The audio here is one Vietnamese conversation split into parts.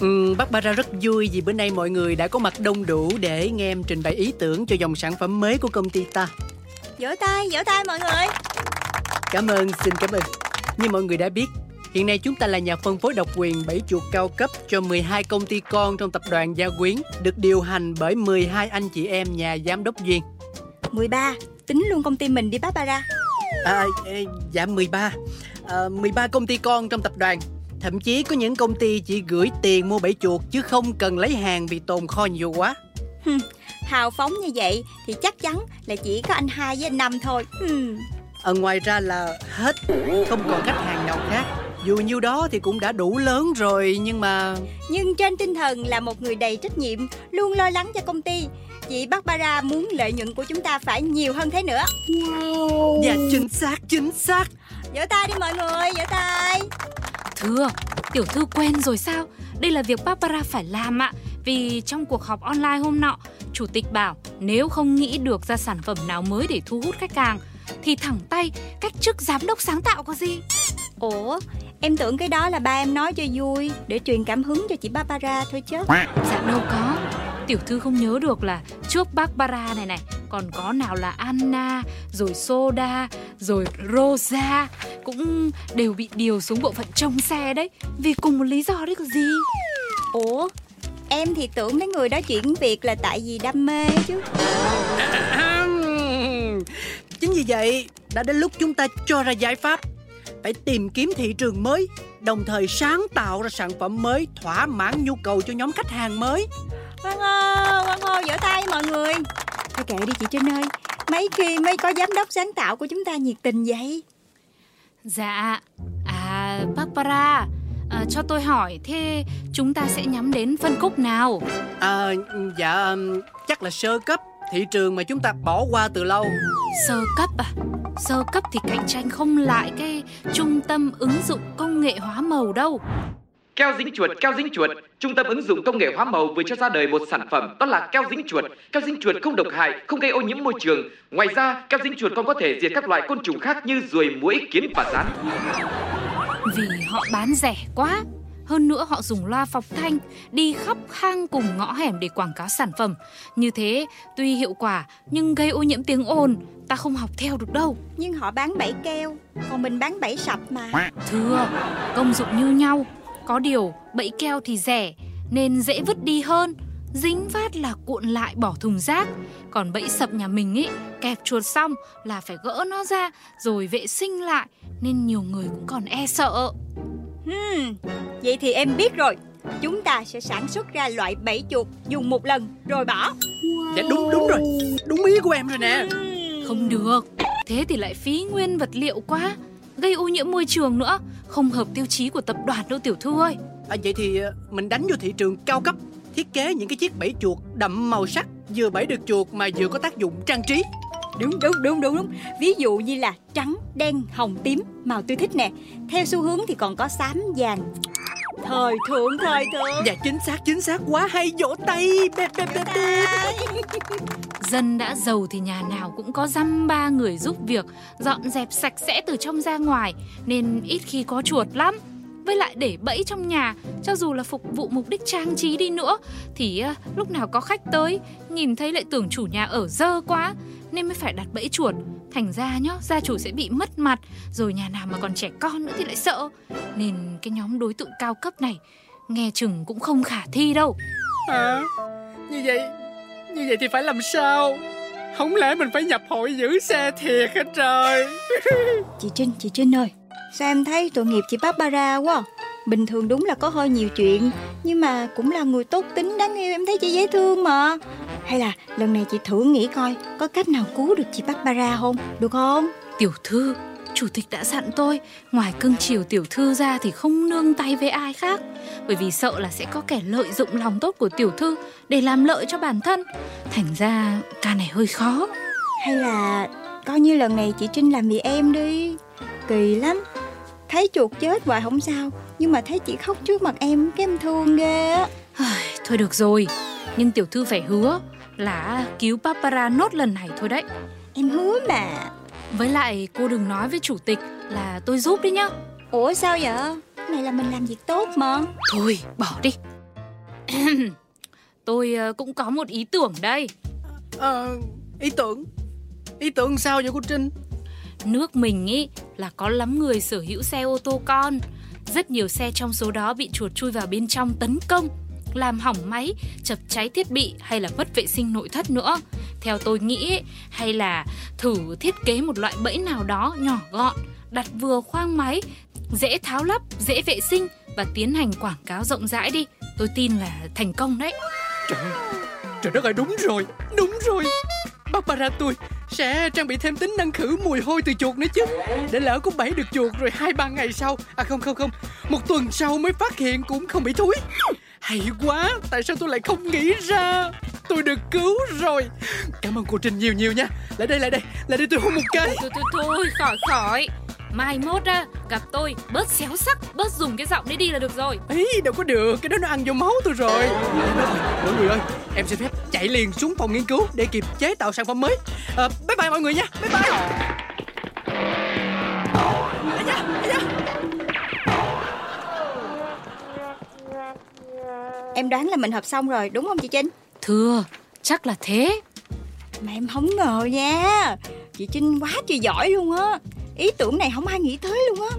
Ừ, Barbara rất vui vì bữa nay mọi người đã có mặt đông đủ để nghe em trình bày ý tưởng cho dòng sản phẩm mới của công ty ta. Vỗ tay, vỗ tay mọi người. Cảm ơn, xin cảm ơn. Như mọi người đã biết, hiện nay chúng ta là nhà phân phối độc quyền bảy chuột cao cấp cho 12 công ty con trong tập đoàn Gia Quyến, được điều hành bởi 12 anh chị em nhà giám đốc Duyên. 13, tính luôn công ty mình đi Barbara. À, dạ 13. À, 13 công ty con trong tập đoàn Thậm chí có những công ty chỉ gửi tiền mua bẫy chuột chứ không cần lấy hàng vì tồn kho nhiều quá. Hào phóng như vậy thì chắc chắn là chỉ có anh hai với anh năm thôi. Ở ngoài ra là hết, không còn khách hàng nào khác. Dù nhiêu đó thì cũng đã đủ lớn rồi nhưng mà... Nhưng trên tinh thần là một người đầy trách nhiệm, luôn lo lắng cho công ty. Chị Barbara muốn lợi nhuận của chúng ta phải nhiều hơn thế nữa. Wow. Dạ chính xác, chính xác. Vỗ tay đi mọi người, vỗ tay. Thưa, tiểu thư quen rồi sao? Đây là việc Barbara phải làm ạ. Vì trong cuộc họp online hôm nọ, chủ tịch bảo nếu không nghĩ được ra sản phẩm nào mới để thu hút khách hàng thì thẳng tay cách chức giám đốc sáng tạo có gì. Ủa, em tưởng cái đó là ba em nói cho vui để truyền cảm hứng cho chị Barbara thôi chứ. Dạ đâu có. Tiểu thư không nhớ được là trước Barbara này này. Còn có nào là Anna, rồi Soda, rồi Rosa cũng đều bị điều xuống bộ phận trông xe đấy. Vì cùng một lý do đấy có gì. Ủa, em thì tưởng mấy người đó chuyển việc là tại vì đam mê chứ. Chính vì vậy, đã đến lúc chúng ta cho ra giải pháp. Phải tìm kiếm thị trường mới đồng thời sáng tạo ra sản phẩm mới thỏa mãn nhu cầu cho nhóm khách hàng mới Quang hô, Quang hô, vỗ tay mọi người. Thôi kệ đi chị Trinh ơi Mấy khi mới có giám đốc sáng tạo của chúng ta nhiệt tình vậy? Dạ À Barbara à, Cho tôi hỏi Thế chúng ta sẽ nhắm đến phân khúc nào? À dạ chắc là sơ cấp Thị trường mà chúng ta bỏ qua từ lâu. Sơ cấp à? Sơ cấp thì cạnh tranh không lại cái trung tâm ứng dụng công nghệ hóa màu đâu Keo dính chuột, keo dính chuột, trung tâm ứng dụng công nghệ hóa màu vừa cho ra đời một sản phẩm đó là keo dính chuột. Keo dính chuột không độc hại, không gây ô nhiễm môi trường. Ngoài ra, keo dính chuột còn có thể diệt các loại côn trùng khác như ruồi, muỗi, kiến và rắn. Vì họ bán rẻ quá, hơn nữa họ dùng loa phóng thanh đi khắp hang cùng ngõ hẻm để quảng cáo sản phẩm. Như thế, tuy hiệu quả nhưng gây ô nhiễm tiếng ồn, ta không học theo được đâu. Nhưng họ bán bẫy keo, còn mình bán bẫy sập mà. Thưa, công dụng như nhau, có điều bẫy keo thì rẻ nên dễ vứt đi hơn. Dính phát là cuộn lại bỏ thùng rác. Còn bẫy sập nhà mình ý kẹp chuột xong là phải gỡ nó ra rồi vệ sinh lại nên nhiều người cũng còn e sợ. Hmm, vậy thì em biết rồi. Chúng ta sẽ sản xuất ra loại bẫy chuột dùng một lần rồi bỏ. Wow. dạ đúng đúng rồi. Đúng ý của em rồi nè. Không được. Thế thì lại phí nguyên vật liệu quá gây ô nhiễm môi trường nữa. Không hợp tiêu chí của tập đoàn đâu tiểu thư ơi. À, vậy thì ờ, mình đánh vô thị trường cao cấp thiết kế những cái chiếc bẫy chuột đậm màu sắc vừa bẫy được chuột mà vừa có tác dụng trang trí. Đúng đúng đúng đúng đúng. Ví dụ như là trắng đen hồng tím màu tôi thích nè. Theo xu hướng thì còn có xám vàng thời thượng thời thượng. Dạ chính xác chính xác. Quá hay vỗ tay. Bẹp bẹp bẹp bẹp dân đã giàu thì nhà nào cũng có dăm ba người giúp việc dọn dẹp sạch sẽ từ trong ra ngoài nên ít khi có chuột lắm với lại để bẫy trong nhà. Cho dù là phục vụ mục đích trang trí đi nữa thì uh, lúc nào có khách tới nhìn thấy lại tưởng chủ nhà ở dơ quá nên mới phải đặt bẫy chuột. Thành ra nhá gia chủ sẽ bị mất mặt rồi nhà nào mà còn trẻ con nữa thì lại sợ. Nên cái nhóm đối tượng cao cấp này nghe chừng cũng không khả thi đâu. À như vậy như vậy thì phải làm sao? Không lẽ mình phải nhập hội giữ xe thiệt hả trời? Chị trinh chị trinh ơi sao em thấy tội nghiệp chị barbara quá bình thường đúng là có hơi nhiều chuyện nhưng mà cũng là người tốt tính đáng yêu em thấy chị dễ thương mà. Hay là lần này chị thử nghĩ coi có cách nào cứu được chị barbara không? Được không? Tiểu thư chủ tịch đã dặn tôi ngoài cưng chiều tiểu thư ra thì không nương tay với ai khác. Bởi vì sợ là sẽ có kẻ lợi dụng lòng tốt của tiểu thư để làm lợi cho bản thân. Thành ra ca này hơi khó. Hay là coi như lần này chị trinh làm vì em đi? Kỳ lắm thấy chuột chết hoài không sao nhưng mà thấy chị khóc trước mặt em cái em thương ghê á. Thôi được rồi nhưng tiểu thư phải hứa là cứu Barbara nốt lần này thôi đấy. Em hứa mà. Với lại cô đừng nói với chủ tịch là tôi giúp đi nhá. Ủa sao vậy? Này là mình làm việc tốt mà. Thôi bỏ đi. Tôi ờ, cũng có một ý tưởng đây. Ờ, ý tưởng? Ý tưởng sao vậy cô Trinh? Nước mình ý là có lắm người sở hữu xe ô tô con. Rất nhiều xe trong số đó bị chuột chui vào bên trong tấn công, làm hỏng máy, chập cháy thiết bị hay là mất vệ sinh nội thất nữa. Theo tôi nghĩ hay là thử thiết kế một loại bẫy nào đó nhỏ gọn, đặt vừa khoang máy, dễ tháo lắp, dễ vệ sinh và tiến hành quảng cáo rộng rãi đi. Tôi tin là thành công đấy. Trời Trời đất ơi đúng rồi Đúng rồi Barbara tôi sẽ trang bị thêm tính năng khử mùi hôi từ chuột nữa chứ. Để lỡ có bẫy được chuột rồi hai ba ngày sau. À không không không. Một tuần sau mới phát hiện cũng không bị thúi. Hay quá, Tại sao tôi lại không nghĩ ra? Tôi được cứu rồi. Cảm ơn cô Trinh nhiều nhiều nha. Lại đây lại đây. Lại đây tôi hôn một cái. Thôi thôi thôi, khỏi khỏi. Mai mốt á gặp tôi bớt xéo sắc Bớt dùng cái giọng đấy đi là được rồi. Ý đâu có được Cái đó nó ăn vô máu tôi rồi. Mọi người ơi Em xin phép chạy liền xuống phòng nghiên cứu Để kịp chế tạo sản phẩm mới. À, Bye bye mọi người nha Bye bye. Da, da. Em đoán là mình hợp xong rồi đúng không chị Trinh? Thưa chắc là thế. Mà em không ngờ nha. Chị Trinh quá trời giỏi luôn á Ý tưởng này không ai nghĩ tới luôn á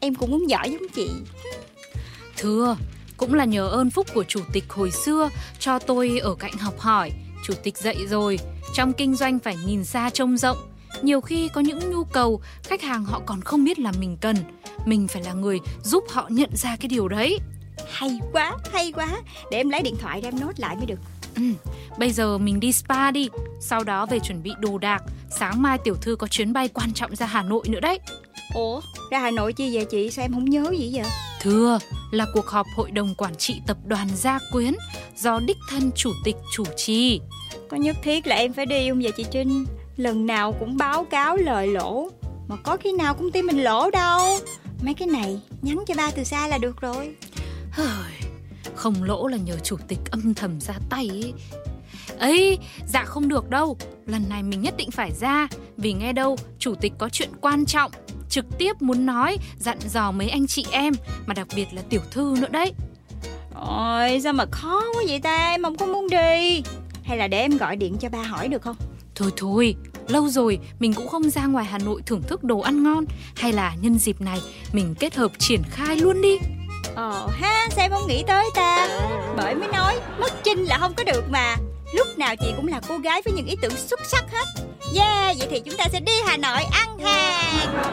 Em cũng muốn giỏi giống chị Thưa cũng là nhờ ơn phúc của chủ tịch hồi xưa cho tôi ở cạnh học hỏi. Chủ tịch dạy rồi, trong kinh doanh phải nhìn xa trông rộng. Nhiều khi có những nhu cầu khách hàng họ còn không biết là mình cần, mình phải là người giúp họ nhận ra cái điều đấy. Hay quá, hay quá Để em lấy điện thoại ra em nốt lại mới được Ừ, bây giờ mình đi spa đi, sau đó về chuẩn bị đồ đạc. Sáng mai tiểu thư có chuyến bay quan trọng ra Hà Nội nữa đấy. Ủa, ra Hà Nội chi vậy chị? Sao em không nhớ gì vậy? Thưa là cuộc họp hội đồng quản trị tập đoàn Gia Quyến do đích thân chủ tịch chủ trì. Có nhất thiết là em phải đi không vậy chị Trinh? Lần nào cũng báo cáo lời lỗ. Mà có khi nào công ty mình lỗ đâu. Mấy cái này nhắn cho ba từ xa là được rồi. Hời, Không lỗ là nhờ chủ tịch âm thầm ra tay ấy. ấy dạ không được đâu. Lần này mình nhất định phải ra. Vì nghe đâu chủ tịch có chuyện quan trọng. Trực tiếp muốn nói dặn dò mấy anh chị em. Mà đặc biệt là tiểu thư nữa đấy. Ôi sao mà khó quá vậy ta? Em không có muốn đi. Hay là để em gọi điện cho ba hỏi được không? Thôi thôi lâu rồi mình cũng không ra ngoài hà nội thưởng thức đồ ăn ngon. Hay là nhân dịp này mình kết hợp triển khai luôn đi Ờ ha, sao em không nghĩ tới ta? Bởi mới nói, mất Trinh là không có được mà. Lúc nào chị cũng là cô gái với những ý tưởng xuất sắc hết. Yeah, vậy thì chúng ta sẽ đi Hà Nội ăn hàng.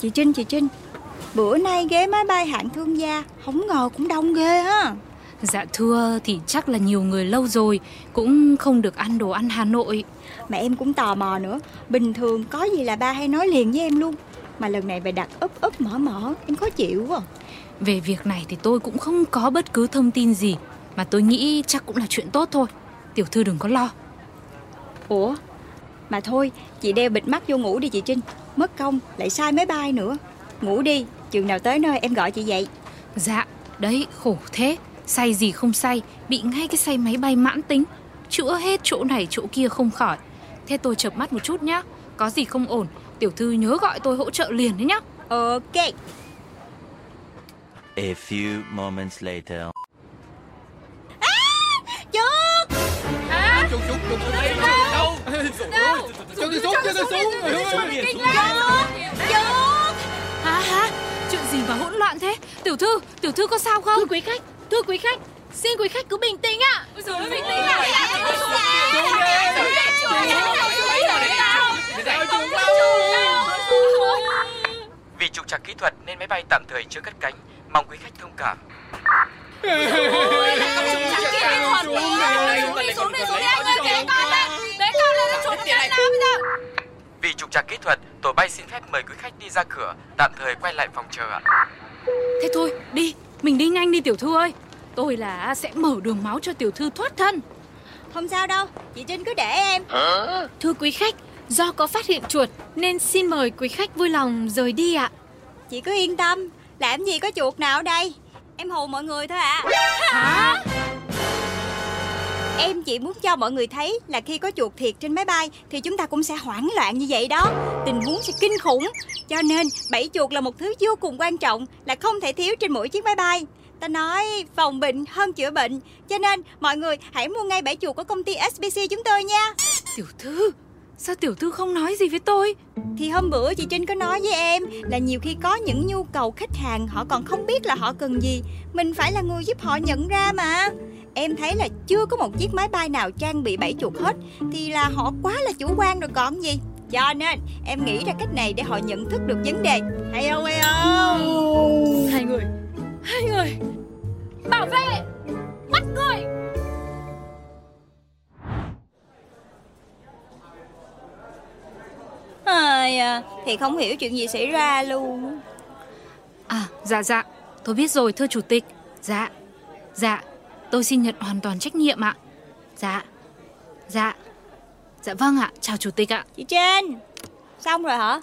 Chị Trinh chị Trinh, Bữa nay ghế máy bay hạng thương gia, Không ngờ cũng đông ghê ha. Dạ thưa thì chắc là nhiều người lâu rồi cũng không được ăn đồ ăn Hà Nội. Mà em cũng tò mò nữa Bình thường có gì là ba hay nói liền với em luôn Mà lần này bày đặt úp úp mở mở Em khó chịu quá Về việc này thì tôi cũng không có bất cứ thông tin gì mà tôi nghĩ chắc cũng là chuyện tốt thôi. Tiểu thư đừng có lo. Ủa Mà thôi chị đeo bịt mắt vô ngủ đi chị Trinh Mất công lại sai máy bay nữa Ngủ đi Chừng nào tới nơi em gọi chị dậy Dạ, đấy khổ thế. Say gì không say, bị ngay cái say máy bay mãn tính. Chữa hết chỗ này chỗ kia không khỏi. Thế tôi chợp mắt một chút nhá. Có gì không ổn, tiểu thư nhớ gọi tôi hỗ trợ liền đấy nhá. Ok A few moments later. Chuột Chuột chuột chuột ở đây đâu Đâu Cho tôi xuống cho tôi xuống Chuột Hả hả? Chuyện gì mà hỗn loạn thế? Tiểu thư, tiểu thư có sao không? Thưa quý khách, thưa quý khách, xin quý khách cứ bình tĩnh ạ. Ôi bình tĩnh ạ. Vì trục trặc kỹ thuật nên máy bay tạm thời chưa cất cánh. Mong quý khách thông cảm. Vì trục trặc kỹ thuật, tổ bay xin phép mời quý khách đi ra cửa, tạm thời quay lại phòng chờ ạ. Thế thôi, đi, mình đi nhanh đi tiểu thư ơi. Tôi là sẽ mở đường máu cho tiểu thư thoát thân. Không sao đâu Chị Trinh cứ để em Thưa quý khách, do có phát hiện chuột nên xin mời quý khách vui lòng rời đi ạ. Chị cứ yên tâm Làm gì có chuột nào ở đây Em hù mọi người thôi à Hả? Em chỉ muốn cho mọi người thấy là khi có chuột thiệt trên máy bay thì chúng ta cũng sẽ hoảng loạn như vậy đó. Tình huống sẽ kinh khủng. Cho nên bẫy chuột là một thứ vô cùng quan trọng là không thể thiếu trên mỗi chiếc máy bay. Ta nói phòng bệnh hơn chữa bệnh Cho nên, mọi người hãy mua ngay bẫy chuột của công ty SBC chúng tôi nha Tiểu thư Sao tiểu thư không nói gì với tôi? Thì hôm bữa chị Trinh có nói với em Là nhiều khi có những nhu cầu khách hàng Họ còn không biết là họ cần gì. Mình phải là người giúp họ nhận ra mà. Em thấy là chưa có một chiếc máy bay nào trang bị bẫy chuột hết Thì là họ quá là chủ quan rồi còn gì. Cho nên em nghĩ ra cách này để họ nhận thức được vấn đề. Hay không hay không thì không hiểu chuyện gì xảy ra luôn. À dạ dạ. Tôi biết rồi thưa chủ tịch. Dạ Dạ. Tôi xin nhận hoàn toàn trách nhiệm ạ. Dạ Dạ. Dạ vâng ạ. Chào chủ tịch ạ. Chị Trinh Xong rồi hả?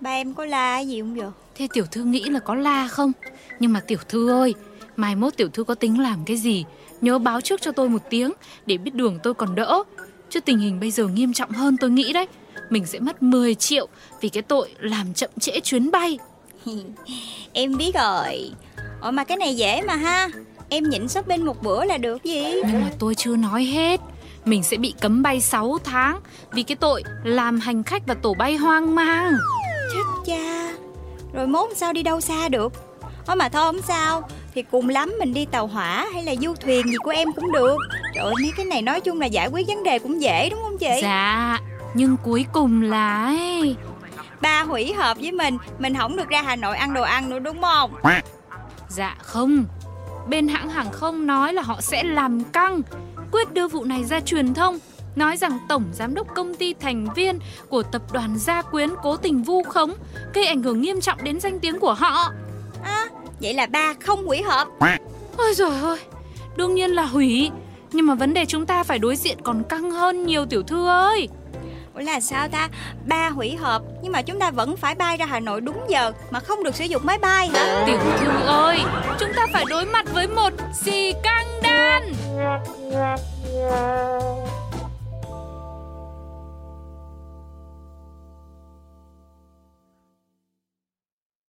Ba em có la gì không vậy Thế tiểu thư nghĩ là có la không? Nhưng mà tiểu thư ơi Mai mốt tiểu thư có tính làm cái gì? Nhớ báo trước cho tôi một tiếng Để biết đường tôi còn đỡ. Chứ tình hình bây giờ nghiêm trọng hơn tôi nghĩ đấy Mình sẽ mất 10 triệu Vì cái tội làm chậm trễ chuyến bay. Em biết rồi. Ủa mà cái này dễ mà ha. Em nhịn shopping một bữa là được gì? Nhưng mà tôi chưa nói hết. Mình sẽ bị cấm bay 6 tháng Vì cái tội làm hành khách và tổ bay hoang mang. Chết cha. Rồi mốt sao đi đâu xa được? Ủa mà thôi không sao. Thì cùng lắm mình đi tàu hỏa hay là du thuyền gì của em cũng được. Trời ơi mấy cái này nói chung là giải quyết vấn đề cũng dễ đúng không chị? Dạ Nhưng cuối cùng là Ba hủy hợp với mình Mình không được ra Hà Nội ăn đồ ăn nữa đúng không? Dạ không. Bên hãng hàng không nói là họ sẽ làm căng Quyết đưa vụ này ra truyền thông Nói rằng tổng giám đốc công ty thành viên Của tập đoàn Gia Quyến cố tình vu khống Gây ảnh hưởng nghiêm trọng đến danh tiếng của họ. À, Vậy là ba không hủy hợp. Ôi trời ơi Đương nhiên là hủy. Nhưng mà vấn đề chúng ta phải đối diện còn căng hơn nhiều tiểu thư ơi là sao ta? Ba hủy hợp, Nhưng mà chúng ta vẫn phải bay ra Hà Nội đúng giờ, Mà không được sử dụng máy bay hả? Tiểu thư ơi, Chúng ta phải đối mặt với một xì căng đan.